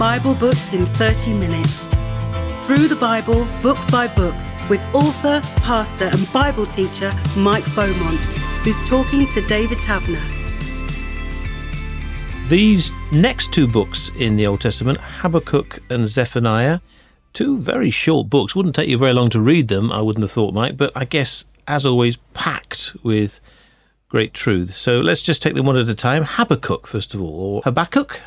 Bible books in 30 minutes. Through the Bible, book by book, with author, pastor, and Bible teacher Mike Beaumont, who's talking to David Taverner. These next two books in the Old Testament, Habakkuk and Zephaniah, two very short books. Wouldn't take you very long to read them, I wouldn't have thought, Mike, but I guess, as always, packed with great truth. So let's just take them one at a time. Habakkuk, first of all, or Habakkuk.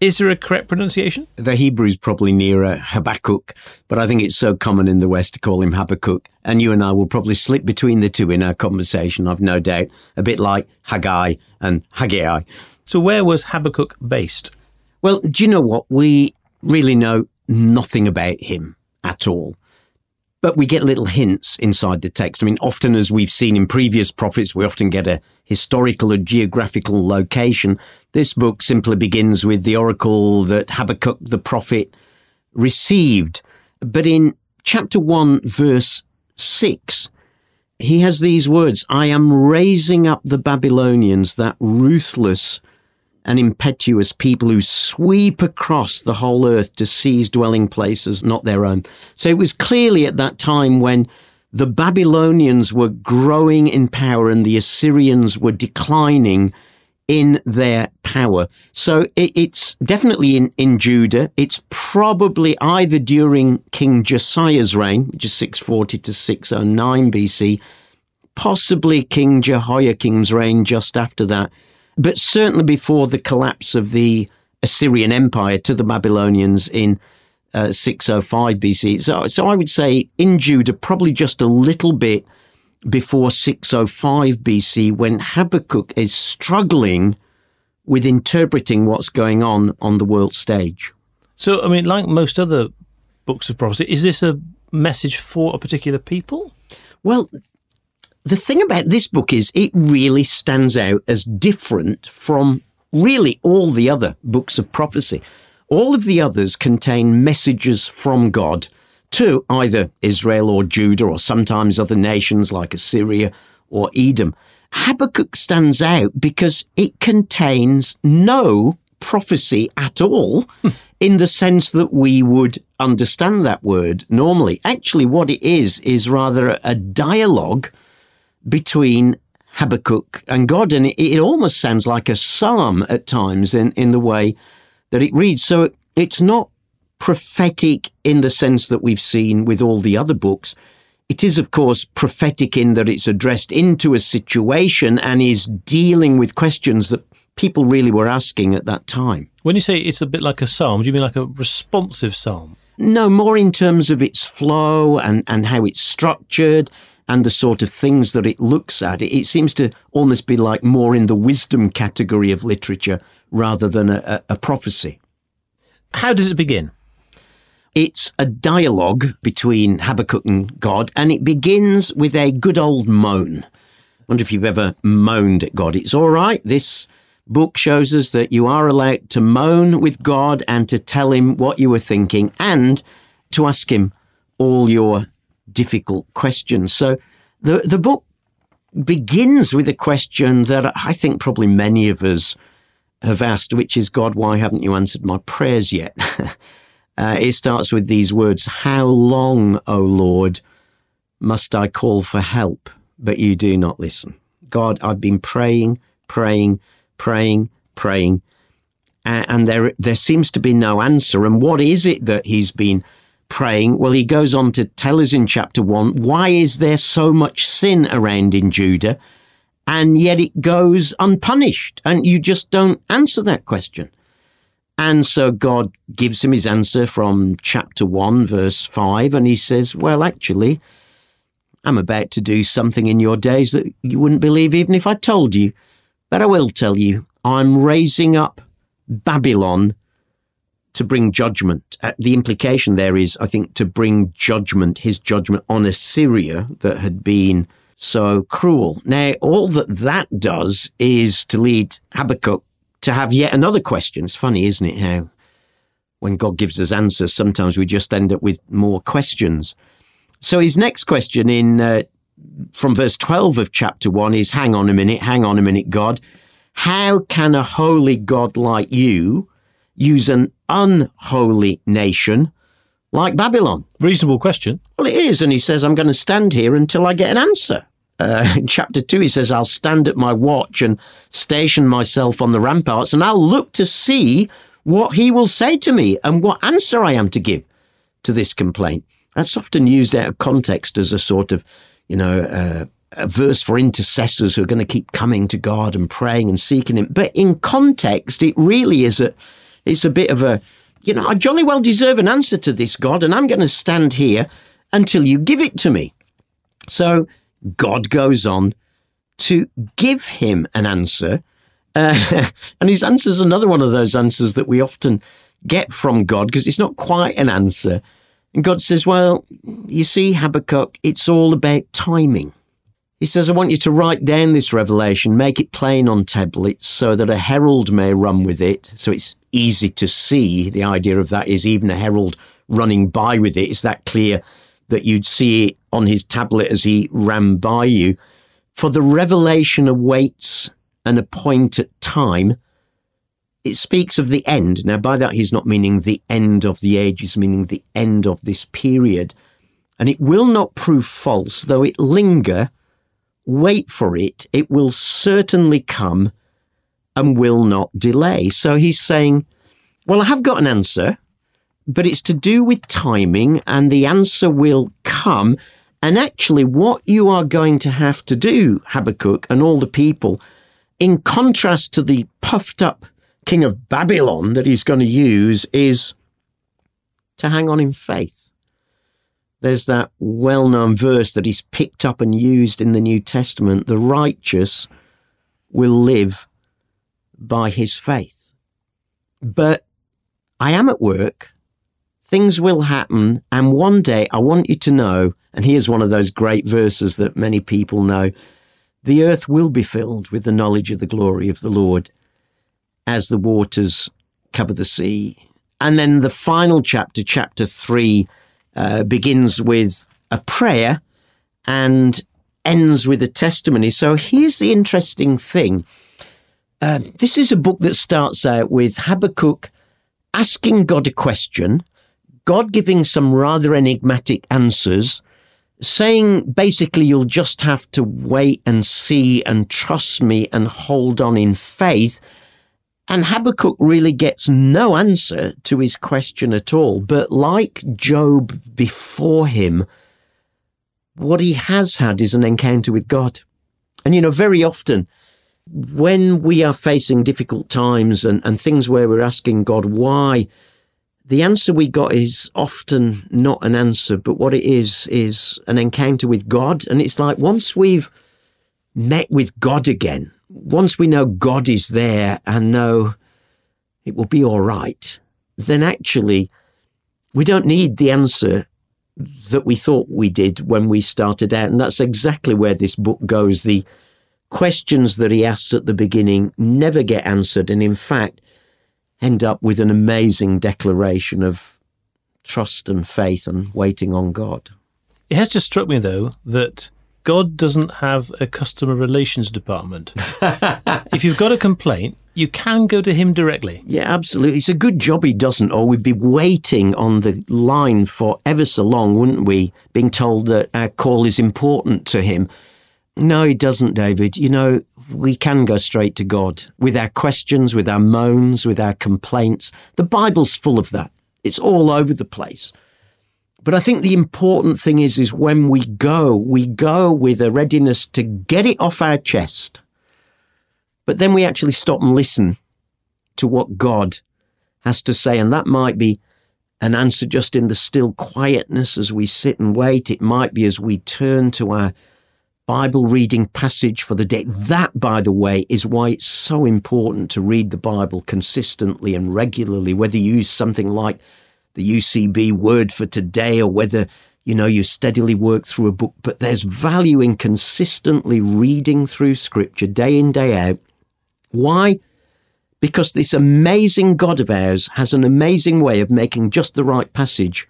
Is there a correct pronunciation? The Hebrew is probably nearer Habakkuk, but I think it's so common in the West to call him Habakkuk. And you and I will probably slip between the two in our conversation, I've no doubt, a bit like Haggai and Haggai. So, where was Habakkuk based? Well, do you know what? We really know nothing about him at all. But we get little hints inside the text. I mean, often as we've seen in previous prophets, we often get a historical or geographical location. This book simply begins with the oracle that Habakkuk the prophet received. But in chapter 1, verse 6, he has these words I am raising up the Babylonians, that ruthless and impetuous people who sweep across the whole earth to seize dwelling places not their own. So it was clearly at that time when the Babylonians were growing in power and the Assyrians were declining in their power. So it, it's definitely in, in Judah. It's probably either during King Josiah's reign, which is 640 to 609 BC, possibly King Jehoiakim's reign just after that but certainly before the collapse of the Assyrian Empire to the Babylonians in uh, 605 BC. So, so I would say in Judah, probably just a little bit before 605 BC, when Habakkuk is struggling with interpreting what's going on on the world stage. So, I mean, like most other books of prophecy, is this a message for a particular people? Well, the thing about this book is it really stands out as different from really all the other books of prophecy. All of the others contain messages from God to either Israel or Judah or sometimes other nations like Assyria or Edom. Habakkuk stands out because it contains no prophecy at all in the sense that we would understand that word normally. Actually, what it is is rather a dialogue between Habakkuk and God. And it, it, almost sounds like a psalm at times in, in the way that it reads. So it's not prophetic in the sense that we've seen with all the other books. It is, of course, prophetic in that it's addressed into a situation and is dealing with questions that people really were asking at that time. When you say it's a bit like a psalm, do you mean like a responsive psalm? No, more in terms of its flow and, and how it's structured and the sort of things that it looks at. It, seems to almost be like more in the wisdom category of literature rather than a, a, a prophecy. How does it begin? It's a dialogue between Habakkuk and God, and it begins with a good old moan. I wonder if you've ever moaned at God. It's all right. This book shows us that you are allowed to moan with God and to tell him what you were thinking and to ask him all your difficult questions. So the, the book begins with a question that I think probably many of us have asked, which is, God, why haven't you answered my prayers yet? uh, it starts with these words, How long, O Lord, must I call for help, but you do not listen? God, I've been praying, praying, praying, praying, and there, there seems to be no answer. And what is it that he's been praying, well, he goes on to tell us in chapter one, why is there so much sin around in Judah? And yet it goes unpunished. And you just don't answer that question. And so God gives him his answer from chapter 1, verse 5, and he says, Well, actually, I'm about to do something in your days that you wouldn't believe even if I told you. But I will tell you, I'm raising up Babylon to bring judgment. Uh, the implication there is, I think, to bring judgment, his judgment on Assyria that had been so cruel. Now, all that that does is to lead Habakkuk to have yet another question. It's funny, isn't it, how when God gives us answers, sometimes we just end up with more questions. So his next question in uh, from verse 12 of chapter 1 is hang on a minute, hang on a minute, God. How can a holy God like you use an unholy nation like Babylon? Reasonable question. Well, it is. And he says, I'm going to stand here until I get an answer. Uh, in chapter 2, he says, I'll stand at my watch and station myself on the ramparts, and I'll look to see what he will say to me and what answer I am to give to this complaint. That's often used out of context as a sort of, you know, uh, a verse for intercessors who are going to keep coming to God and praying and seeking Him. But in context, it really is a, it's a bit of a, you know, I jolly well deserve an answer to this, God, and I'm going to stand here until you give it to me. So God goes on to give him an answer. Uh, and his answer is another one of those answers that we often get from God because it's not quite an answer. And God says, Well, you see, Habakkuk, it's all about timing. He says, I want you to write down this revelation, make it plain on tablets so that a herald may run with it. So it's easy to see. The idea of that is even a herald running by with it. It's that clear that you'd see it on his tablet as he ran by you. For the revelation awaits an appointed time. It speaks of the end. Now, by that, he's not meaning the end of the ages, meaning the end of this period. And it will not prove false, though it linger. Wait for it. It will certainly come and will not delay. So he's saying, Well, I have got an answer but it's to do with timing and the answer will come. And actually, what you are going to have to do, Habakkuk and all the people, in contrast to the puffed up king of Babylon that he's going to use, is to hang on in faith. There's that well known verse that he's picked up and used in the New Testament the righteous will live by his faith. But I am at work things will happen. And one day I want you to know, and here's one of those great verses that many people know the earth will be filled with the knowledge of the glory of the Lord as the waters cover the sea. And then the final chapter, chapter three, uh, begins with a prayer and ends with a testimony. So here's the interesting thing. Uh, this is a book that starts out with Habakkuk asking God a question God giving some rather enigmatic answers, saying basically you'll just have to wait and see and trust me and hold on in faith. And Habakkuk really gets no answer to his question at all. But like Job before him, what he has had is an encounter with God. And you know, very often when we are facing difficult times and, and things where we're asking God why, the answer we got is often not an answer, but what it is, is an encounter with God. And it's like once we've met with God again, once we know God is there and know it will be all right, then actually we don't need the answer that we thought we did when we started out. And that's exactly where this book goes. The questions that he asks at the beginning never get answered. And in fact, end up with an amazing declaration of trust and faith and waiting on God. It has just struck me, though, that God doesn't have a customer relations department. if you've got a complaint, you can go to him directly. Yeah, absolutely. It's a good job he doesn't, or we'd be waiting on the line for ever so long, wouldn't we? Being told that our call is important to him. No, he doesn't, David. You know, we can go straight to God with our questions, with our moans, with our complaints. The Bible's full of that. It's all over the place. But I think the important thing is, is when we go, we go with a readiness to get it off our chest. But then we actually stop and listen to what God has to say. And that might be an answer just in the still quietness as we sit and wait. It might be as we turn to our Bible reading passage for the day. That, by the way, is why it's so important to read the Bible consistently and regularly, whether you use something like the UCB word for today or whether you know you steadily work through a book but there's value in consistently reading through scripture day in day out why because this amazing god of ours has an amazing way of making just the right passage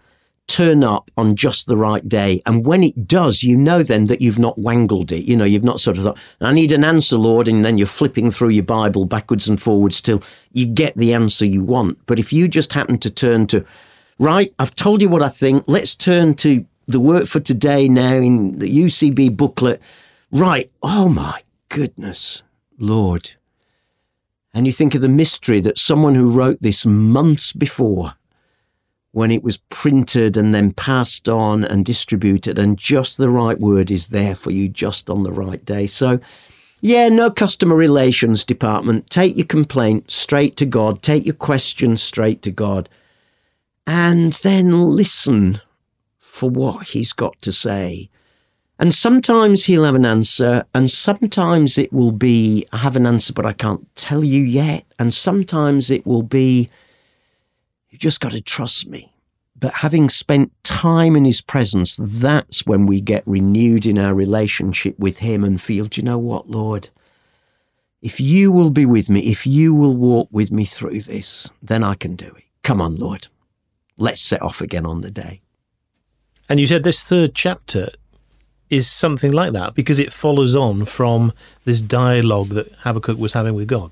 turn up on just the right day. And when it does, you know then that you've not wangled it. You know, you've not sort of thought, I need an answer, Lord. And then you're flipping through your Bible backwards and forwards till you get the answer you want. But if you just happen to turn to, right, I've told you what I think. Let's turn to the word for today now in the UCB booklet. Right. Oh my goodness, Lord. And you think of the mystery that someone who wrote this months before when it was printed and then passed on and distributed, and just the right word is there for you just on the right day. So, yeah, no customer relations department. Take your complaint straight to God, take your question straight to God, and then listen for what He's got to say. And sometimes He'll have an answer, and sometimes it will be, I have an answer, but I can't tell you yet. And sometimes it will be, you just got to trust me. But having spent time in his presence, that's when we get renewed in our relationship with him and feel, do you know what, Lord? If you will be with me, if you will walk with me through this, then I can do it. Come on, Lord. Let's set off again on the day. And you said this third chapter is something like that because it follows on from this dialogue that Habakkuk was having with God.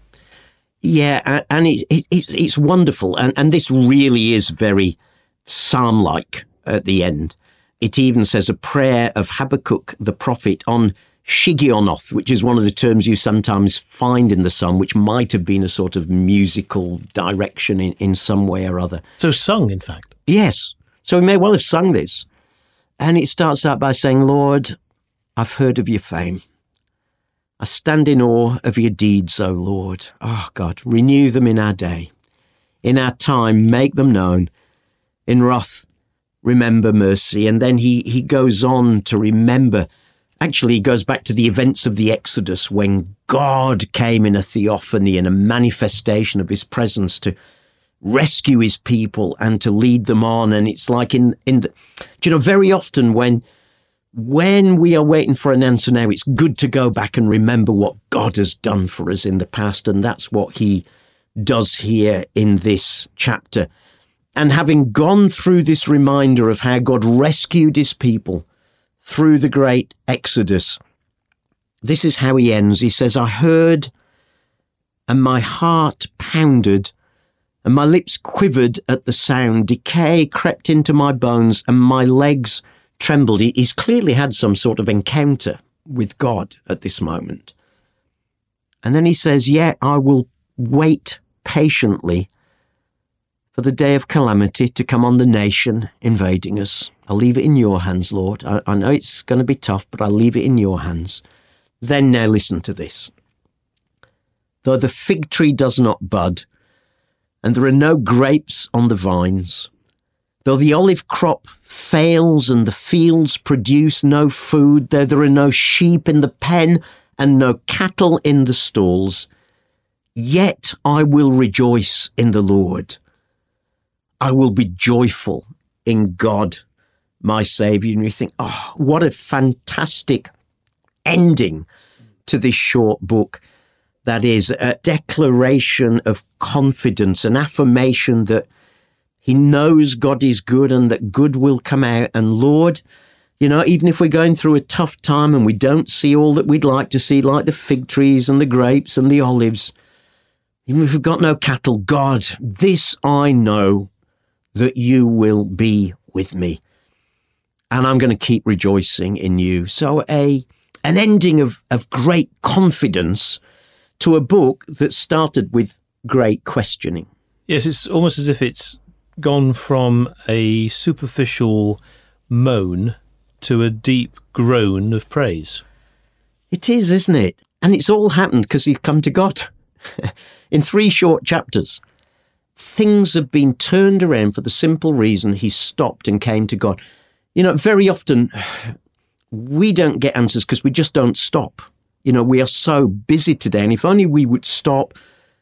Yeah, and it, it, it's wonderful. And, and this really is very psalm like at the end. It even says a prayer of Habakkuk the prophet on Shigionoth, which is one of the terms you sometimes find in the psalm, which might have been a sort of musical direction in, in some way or other. So sung, in fact. Yes. So he may well have sung this. And it starts out by saying, Lord, I've heard of your fame. I stand in awe of your deeds, O Lord. Oh, God, renew them in our day. In our time, make them known. In wrath, remember mercy. And then he, he goes on to remember. Actually, goes back to the events of the Exodus when God came in a theophany and a manifestation of his presence to rescue his people and to lead them on. And it's like in, in the, you know, very often when when we are waiting for an answer now, it's good to go back and remember what God has done for us in the past. And that's what he does here in this chapter. And having gone through this reminder of how God rescued his people through the great Exodus, this is how he ends. He says, I heard and my heart pounded and my lips quivered at the sound. Decay crept into my bones and my legs trembled. He, he's clearly had some sort of encounter with God at this moment. And then he says, Yet yeah, I will wait patiently for the day of calamity to come on the nation invading us. I'll leave it in your hands, Lord. I, I know it's going to be tough, but I'll leave it in your hands. Then now listen to this. Though the fig tree does not bud, and there are no grapes on the vines, Though the olive crop fails and the fields produce no food, though there are no sheep in the pen and no cattle in the stalls, yet I will rejoice in the Lord. I will be joyful in God, my Saviour. And you think, oh, what a fantastic ending to this short book. That is a declaration of confidence, an affirmation that he knows God is good and that good will come out. And Lord, you know, even if we're going through a tough time and we don't see all that we'd like to see, like the fig trees and the grapes and the olives, even if we've got no cattle, God, this I know that you will be with me. And I'm going to keep rejoicing in you. So a an ending of, of great confidence to a book that started with great questioning. Yes, it's almost as if it's gone from a superficial moan to a deep groan of praise. It is, isn't it? And it's all happened because he's come to God. In three short chapters, things have been turned around for the simple reason he stopped and came to God. You know, very often we don't get answers because we just don't stop. You know, we are so busy today. And if only we would stop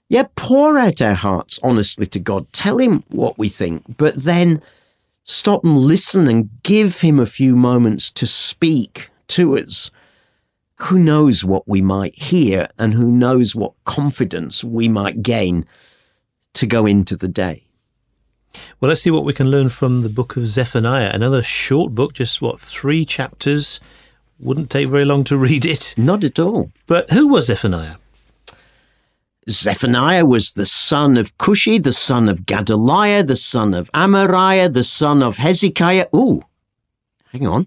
yeah, pour out our hearts honestly to God. Tell Him what we think, but then stop and listen and give Him a few moments to speak to us. Who knows what we might hear and who knows what confidence we might gain to go into the day. Well, let's see what we can learn from the book of Zephaniah. Another short book, just what, three chapters. Wouldn't take very long to read it. Not at all. But who was Zephaniah? Zephaniah was the son of Cushi, the son of Gedaliah, the son of Amariah, the son of Hezekiah. Ooh, hang on.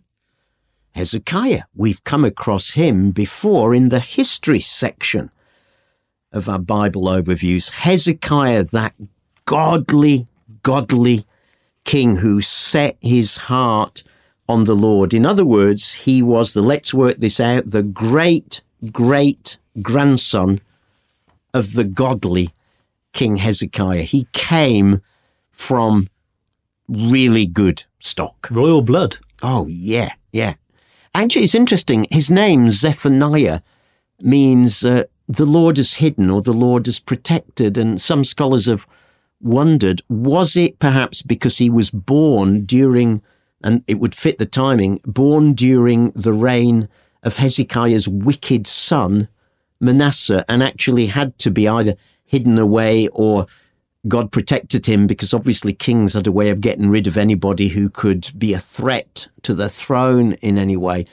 Hezekiah. We've come across him before in the history section of our Bible overviews. Hezekiah, that godly, godly king who set his heart on the Lord. In other words, he was the, let's work this out, the great, great grandson of the godly King Hezekiah. He came from really good stock. Royal blood. Oh, yeah, yeah. Actually, it's interesting. His name, Zephaniah, means uh, the Lord is hidden or the Lord is protected. And some scholars have wondered was it perhaps because he was born during, and it would fit the timing, born during the reign of Hezekiah's wicked son, Manasseh and actually had to be either hidden away or God protected him because obviously kings had a way of getting rid of anybody who could be a threat to the throne in any way.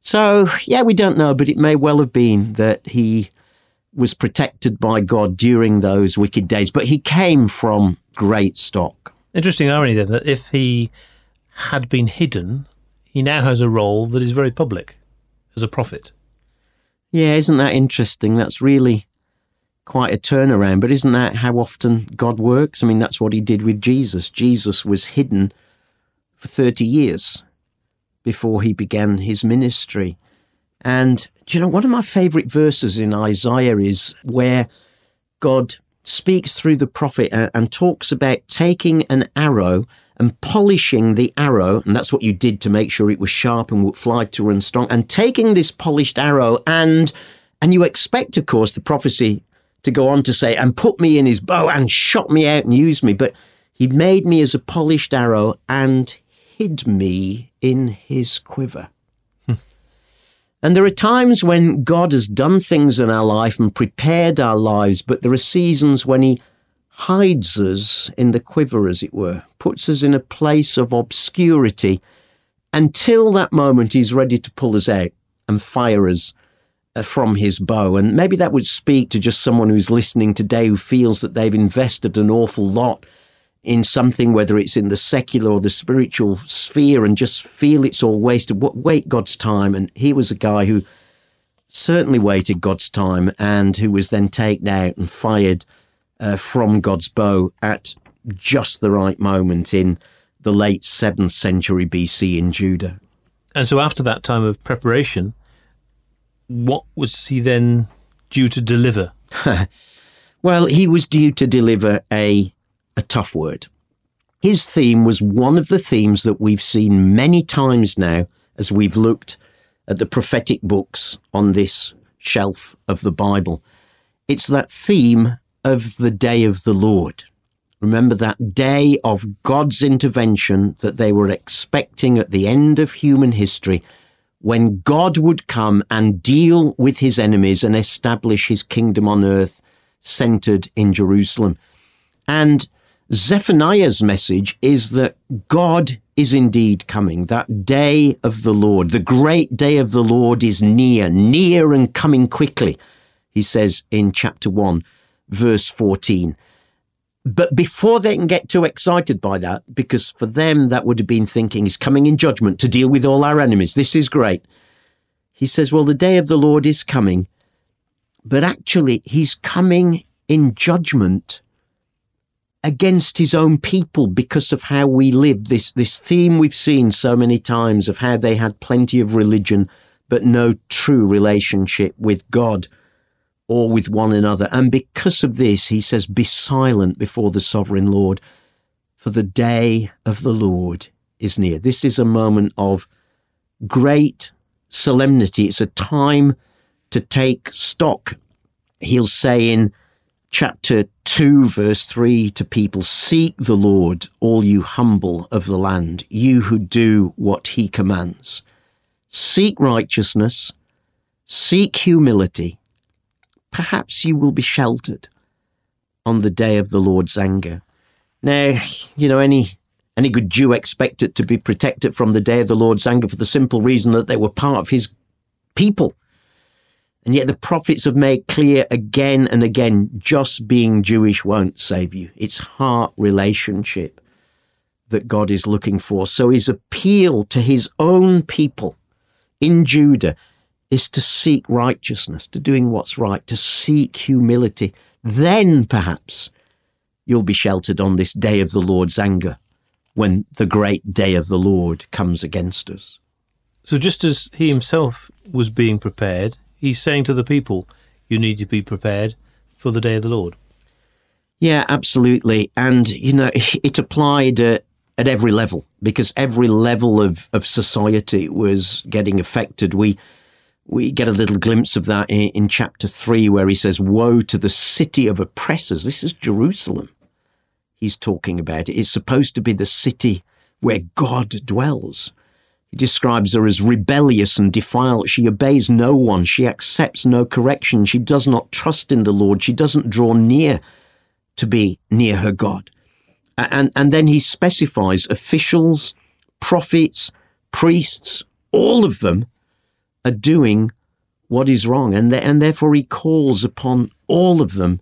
So, yeah, we don't know, but it may well have been that he was protected by God during those wicked days, but he came from great stock. Interesting irony then that if he had been hidden, he now has a role that is very public as a prophet. Yeah, isn't that interesting? That's really quite a turnaround. But isn't that how often God works? I mean, that's what he did with Jesus. Jesus was hidden for 30 years before he began his ministry. And do you know, one of my favorite verses in Isaiah is where God speaks through the prophet and talks about taking an arrow and polishing the arrow, and that's what you did to make sure it was sharp and would fly to run strong, and taking this polished arrow and and you expect, of course, the prophecy to go on to say, and put me in his bow and shot me out and used me, but he made me as a polished arrow and hid me in his quiver. And there are times when God has done things in our life and prepared our lives, but there are seasons when He hides us in the quiver, as it were, puts us in a place of obscurity until that moment he's ready to pull us out and fire us uh, from his bow. And maybe that would speak to just someone who's listening today who feels that they've invested an awful lot in something, whether it's in the secular or the spiritual sphere, and just feel it's all wasted. Wait God's time. And he was a guy who certainly waited God's time and who was then taken out and fired uh, from God's bow at just the right moment in the late 7th century BC in Judah. And so, after that time of preparation, what was he then due to deliver? well, he was due to deliver a, a tough word. His theme was one of the themes that we've seen many times now as we've looked at the prophetic books on this shelf of the Bible. It's that theme of the day of the Lord. Remember that day of God's intervention that they were expecting at the end of human history when God would come and deal with his enemies and establish his kingdom on earth centered in Jerusalem. And Zephaniah's message is that God is indeed coming. That day of the Lord, the great day of the Lord is near, near and coming quickly, he says in chapter 1 verse 14. But before they can get too excited by that, because for them that would have been thinking he's coming in judgment to deal with all our enemies. This is great. He says, well, the day of the Lord is coming, but actually he's coming in judgment against his own people because of how we lived. This, this theme we've seen so many times of how they had plenty of religion, but no true relationship with God or with one another. And because of this, he says, Be silent before the sovereign Lord, for the day of the Lord is near. This is a moment of great solemnity. It's a time to take stock. He'll say in chapter 2, verse 3 to people Seek the Lord, all you humble of the land, you who do what he commands. Seek righteousness, seek humility perhaps you will be sheltered on the day of the Lord's anger. Now, you know, any any good Jew expected to be protected from the day of the Lord's anger for the simple reason that they were part of his people. And yet the prophets have made clear again and again just being Jewish won't save you. It's heart relationship that God is looking for. So his appeal to his own people in Judah is to seek righteousness, to doing what's right, to seek humility. Then perhaps you'll be sheltered on this day of the Lord's anger when the great day of the Lord comes against us. So, just as he himself was being prepared, he's saying to the people, You need to be prepared for the day of the Lord. Yeah, absolutely. And, you know, it applied at, at every level because every level of, of society was getting affected. We, we get a little glimpse of that in, in chapter 3, where he says, Woe to the city of oppressors. This is Jerusalem he's talking about. It's supposed to be the city where God dwells. He describes her as rebellious and defiled. She obeys no one. She accepts no correction. She does not trust in the Lord. She doesn't draw near to be near her God. And, and then he specifies officials, prophets, priests, all of them are doing what is wrong. And, and therefore he calls upon all of them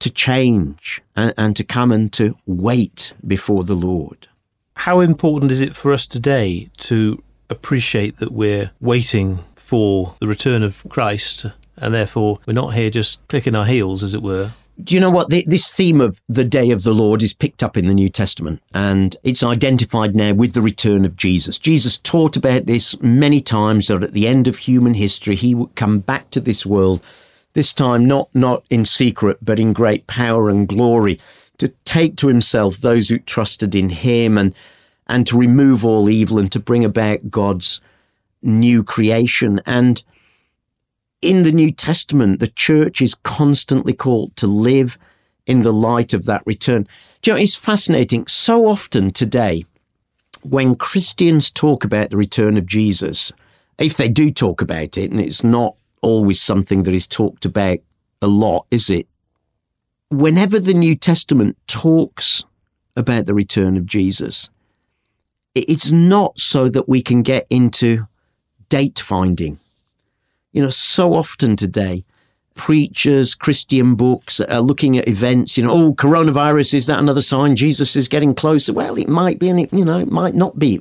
to change and, and to come and to wait before the Lord. How important is it for us today to appreciate that we're waiting for the return of Christ and therefore we're not here just clicking our heels, as it were? Do you know what? This theme of the day of the Lord is picked up in the New Testament and it's identified now with the return of Jesus. Jesus taught about this many times that at the end of human history, he would come back to this world this time not, not in secret, but in great power and glory, to take to himself those who trusted in him and, and to remove all evil and to bring about God's new creation. And in the New Testament, the church is constantly called to live in the light of that return. Do you know, it's fascinating. So often today, when Christians talk about the return of Jesus, if they do talk about it, and it's not always something that is talked about a lot, is it? Whenever the New Testament talks about the return of Jesus, it's not so that we can get into date finding. You know, so often today, preachers, Christian books are looking at events, you know, oh, coronavirus, is that another sign Jesus is getting closer? Well, it might be, and it, you know, it might not be.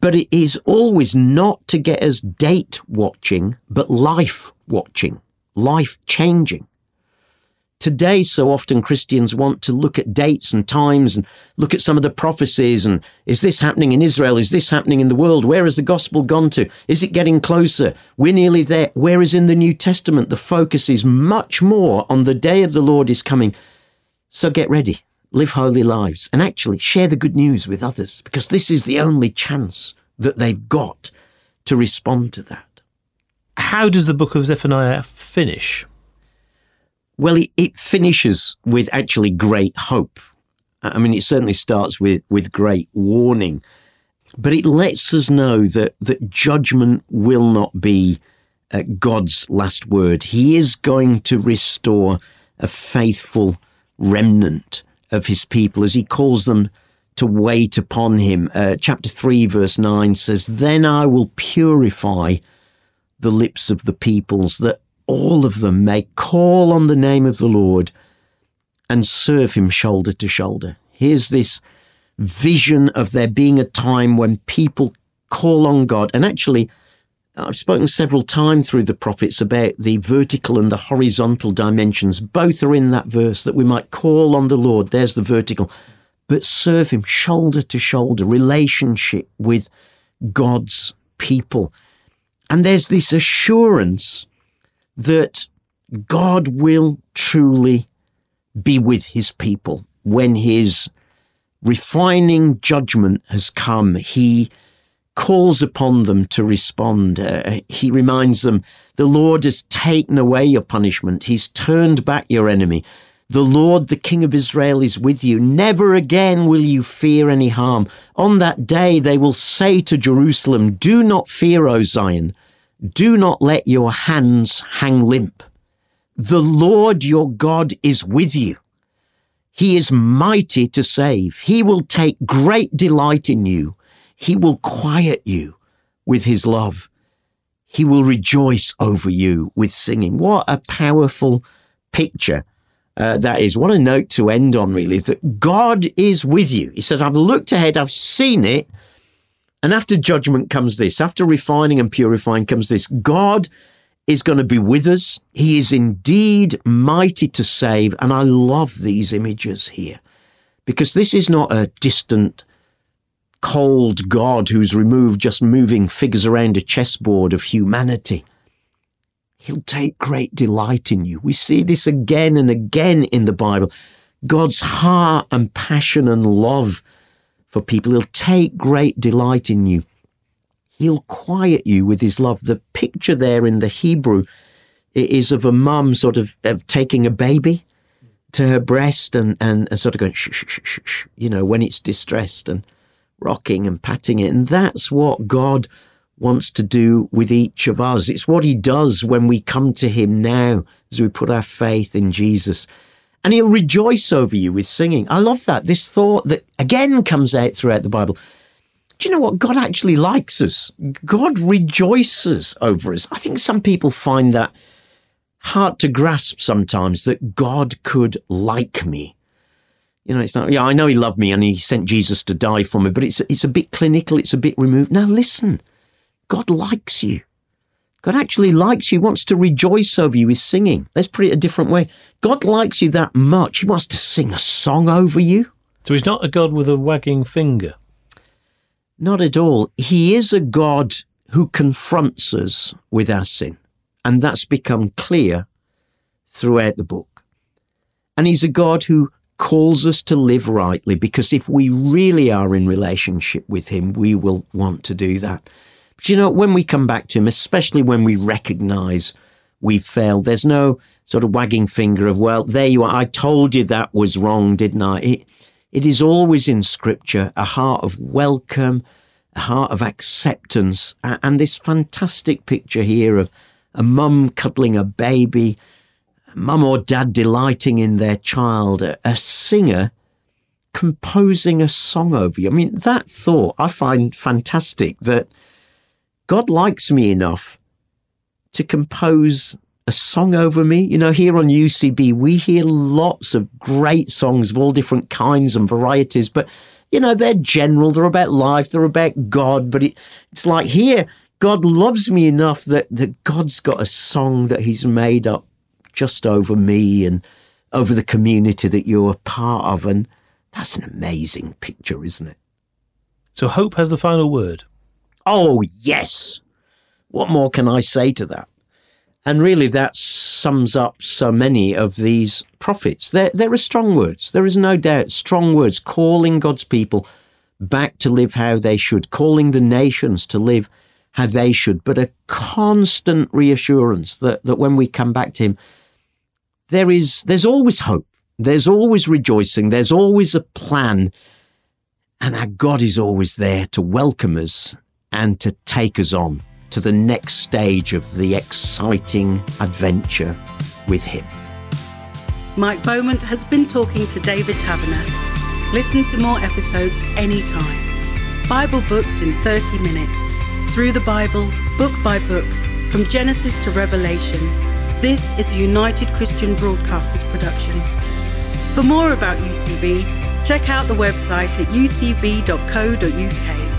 But it is always not to get us date watching, but life watching, life changing. Today, so often Christians want to look at dates and times and look at some of the prophecies and is this happening in Israel? Is this happening in the world? Where has the gospel gone to? Is it getting closer? We're nearly there. Whereas in the New Testament, the focus is much more on the day of the Lord is coming. So get ready live holy lives, and actually share the good news with others because this is the only chance that they've got to respond to that. How does the book of Zephaniah finish? Well, it, it finishes with actually great hope. I mean, it certainly starts with, with great warning, but it lets us know that, that judgment will not be uh, God's last word. He is going to restore a faithful remnant of his people as he calls them to wait upon him. Uh, chapter 3, verse 9 says, Then I will purify the lips of the peoples, that all of them may call on the name of the Lord and serve him shoulder to shoulder. Here's this vision of there being a time when people call on God. And actually, I've spoken several times through the prophets about the vertical and the horizontal dimensions. Both are in that verse that we might call on the Lord. There's the vertical, but serve Him shoulder to shoulder, relationship with God's people. And there's this assurance that God will truly be with His people when His refining judgment has come. He calls upon them to respond. Uh, he reminds them, the Lord has taken away your punishment. He's turned back your enemy. The Lord, the King of Israel, is with you. Never again will you fear any harm. On that day, they will say to Jerusalem, Do not fear, O Zion. Do not let your hands hang limp. The Lord your God is with you. He is mighty to save. He will take great delight in you. He will quiet you with his love. He will rejoice over you with singing. What a powerful picture uh, that is. What a note to end on, really, that God is with you. He says, I've looked ahead, I've seen it. And after judgment comes this, after refining and purifying comes this. God is going to be with us. He is indeed mighty to save. And I love these images here because this is not a distant, cold God who's removed just moving figures around a chessboard of humanity. He'll take great delight in you. We see this again and again in the Bible. God's heart and passion and love for people. He'll take great delight in you. He'll quiet you with his love. The picture there in the Hebrew is of a mum sort of, of taking a baby to her breast and, and, and sort of going shh, shh, shh, shh, shh, you know, when it's distressed and rocking and patting it. And that's what God wants to do with each of us. It's what he does when we come to him now as we put our faith in Jesus. And he'll rejoice over you with singing. I love that. This thought that again comes out throughout the Bible. Do you know what? God actually likes us. God rejoices over us. I think some people find that hard to grasp sometimes that God could like me. You know, it's not, yeah, I know he loved me and he sent Jesus to die for me, but it's, it's a bit clinical. It's a bit removed. Now listen, God likes you. God actually likes you, wants to rejoice over you with singing. Let's put it a different way. God likes you that much. He wants to sing a song over you. So he's not a God with a wagging finger. Not at all. He is a God who confronts us with our sin. And that's become clear throughout the book. And he's a God who calls us to live rightly because if we really are in relationship with him, we will want to do that. You know, when we come back to Him, especially when we recognize we've failed, there's no sort of wagging finger of, well, there you are. I told you that was wrong, didn't I? It, it is always in Scripture a heart of welcome, a heart of acceptance, and this fantastic picture here of a mum cuddling a baby, mum or dad delighting in their child, a, a singer composing a song over you. I mean, that thought I find fantastic that God likes me enough to compose a song over me. You know, here on UCB, we hear lots of great songs of all different kinds and varieties, but you know, they're general, they're about life, they're about God, but it, it's like here, God loves me enough that, that God's got a song that He's made up just over me and over the community that you're a part of. And that's an amazing picture, isn't it? So hope has the final word. Oh, yes. What more can I say to that? And really, that sums up so many of these prophets. There, there are strong words. There is no doubt strong words calling God's people back to live how they should, calling the nations to live how they should, but a constant reassurance that, that when we come back to Him, there is, there's always hope. There's always rejoicing. There's always a plan. And our God is always there to welcome us and to take us on to the next stage of the exciting adventure with Him. Mike Beaumont has been talking to David Taverner. Listen to more episodes anytime. Bible books in 30 minutes. Through the Bible, book by book, from Genesis to Revelation. This is a United Christian Broadcasters production. For more about UCB, check out the website at ucb.co.uk.